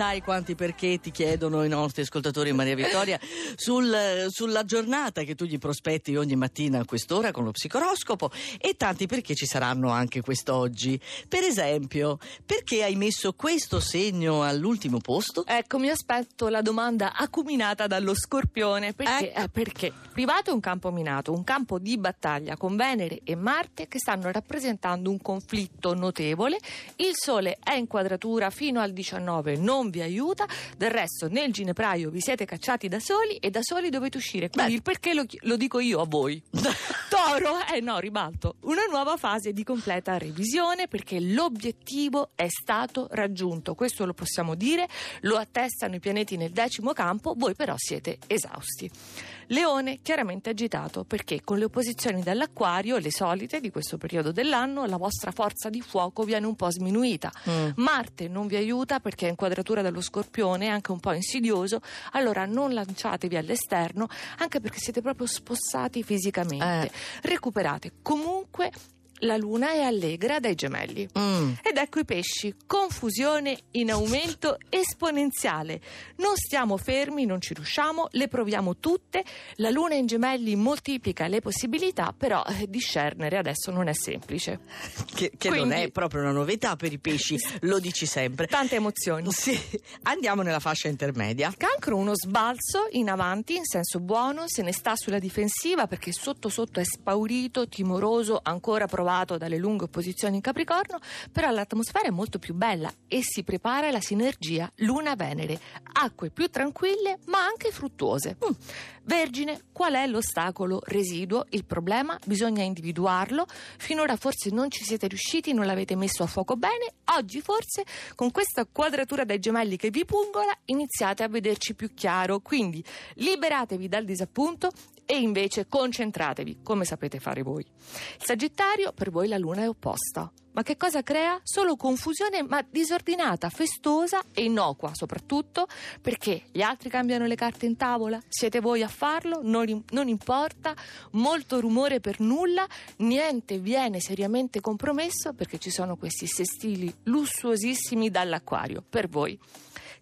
sai quanti perché ti chiedono i nostri ascoltatori Maria Vittoria sul- sulla giornata che tu gli prospetti ogni mattina a quest'ora con lo psicoroscopo e tanti perché ci saranno anche quest'oggi. Per esempio, perché hai messo questo segno all'ultimo posto? Ecco, mi aspetto la domanda acuminata dallo scorpione. Perché? Ecco. Eh, perché? Privato è un campo minato, un campo di battaglia con Venere e Marte che stanno rappresentando un conflitto notevole. Il Sole è in quadratura fino al 19, non vi aiuta. Del resto, nel ginepraio vi siete cacciati da soli e da soli dovete uscire. Quindi Beh. il perché lo, lo dico io a voi. Toro, eh no, ribalto. Una nuova fase di completa revisione perché l'obiettivo è stato raggiunto. Questo lo possiamo dire, lo attestano i pianeti nel decimo campo, voi però siete esausti. Leone chiaramente agitato perché con le opposizioni dall'acquario, le solite di questo periodo dell'anno, la vostra forza di fuoco viene un po' sminuita. Mm. Marte non vi aiuta perché è in quadratura dallo scorpione, è anche un po' insidioso, allora non lanciatevi all'esterno, anche perché siete proprio spossati fisicamente. Eh. Recuperate comunque. La luna è allegra dai gemelli. Mm. Ed ecco i pesci, confusione in aumento esponenziale. Non stiamo fermi, non ci riusciamo, le proviamo tutte. La luna in gemelli moltiplica le possibilità, però eh, discernere adesso non è semplice. Che, che Quindi- non è proprio una novità per i pesci, lo dici sempre. Tante emozioni. Sì, andiamo nella fascia intermedia. Cancro uno sbalzo in avanti in senso buono, se ne sta sulla difensiva perché sotto sotto è spaurito, timoroso, ancora provato dalle lunghe opposizioni in Capricorno, però l'atmosfera è molto più bella e si prepara la sinergia Luna-Venere, acque più tranquille ma anche fruttuose. Mm. Vergine, qual è l'ostacolo residuo? Il problema? Bisogna individuarlo. Finora forse non ci siete riusciti, non l'avete messo a fuoco bene. Oggi forse con questa quadratura dai gemelli che vi pungola iniziate a vederci più chiaro. Quindi liberatevi dal disappunto e invece concentratevi come sapete fare voi. Sagittario, per voi la luna è opposta. Ma che cosa crea? Solo confusione, ma disordinata, festosa e innocua soprattutto perché gli altri cambiano le carte in tavola, siete voi a farlo, non, non importa, molto rumore per nulla, niente viene seriamente compromesso perché ci sono questi sestili lussuosissimi dall'acquario per voi.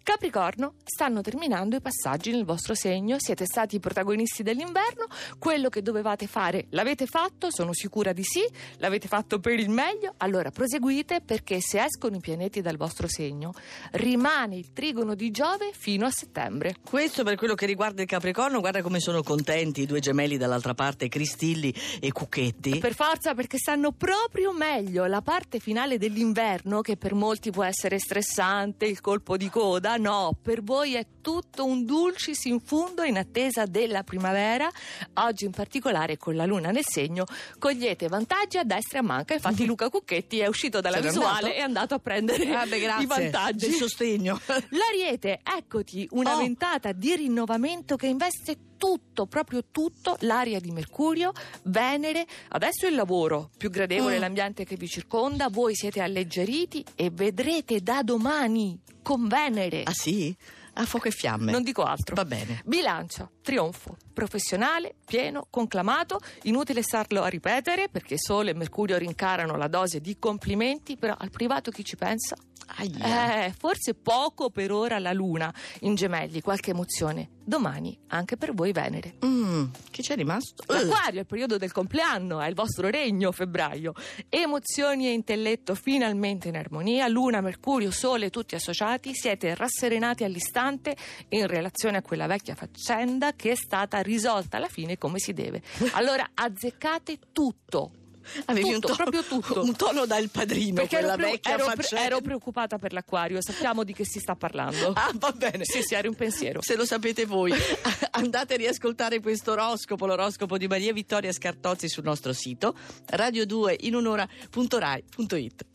Capricorno, stanno terminando i passaggi nel vostro segno, siete stati i protagonisti dell'inverno, quello che dovevate fare l'avete fatto, sono sicura di sì, l'avete fatto per il meglio, allora proseguite perché se escono i pianeti dal vostro segno, rimane il trigono di Giove fino a settembre. Questo per quello che riguarda il Capricorno, guarda come sono contenti i due gemelli dall'altra parte, Cristilli e Cucchetti. Per forza, perché stanno proprio meglio. La parte finale dell'inverno, che per molti può essere stressante, il colpo di coda, no, per voi è tutto un dulcis in fundo in attesa della primavera. Oggi in particolare con la luna nel segno cogliete vantaggi a destra e a manca. Infatti Luca Cucchetti è uscito dalla n'è visuale e è andato a prendere Ah, beh, grazie. i vantaggi. Di sostegno. L'Ariete, eccoti, una Oh. ventata di rinnovamento che investe tutto, proprio tutto, l'aria di Mercurio, Venere, adesso il lavoro, più gradevole Mm. l'ambiente che vi circonda, voi siete alleggeriti e vedrete da domani con Venere. Ah sì? A fuoco e fiamme. Non dico altro. Va bene. Bilancia, trionfo, professionale, pieno, conclamato, inutile starlo a ripetere perché Sole e Mercurio rincarano la dose di complimenti, però al privato chi ci pensa? Aia. Eh, forse poco per ora la luna in gemelli, qualche emozione. Domani anche per voi Venere. Mm, chi c'è rimasto? Eh, L'Aquario è il periodo del compleanno, è il vostro regno febbraio. Emozioni e intelletto finalmente in armonia, Luna, Mercurio, Sole tutti associati, siete rasserenati all'istante in relazione a quella vecchia faccenda che è stata risolta alla fine come si deve. Allora azzeccate tutto. Avevi tutto, un tono, proprio tutto. un tono da il padrino, Perché quella ero, vecchia ero faccenda. ero preoccupata per l'Aquario, sappiamo di che si sta parlando. Ah, va bene. Sì, sì, eri un pensiero. Se lo sapete voi, andate a riascoltare questo oroscopo, l'oroscopo di Maria Vittoria Scartozzi sul nostro sito radio2 in un'ora.rai.it.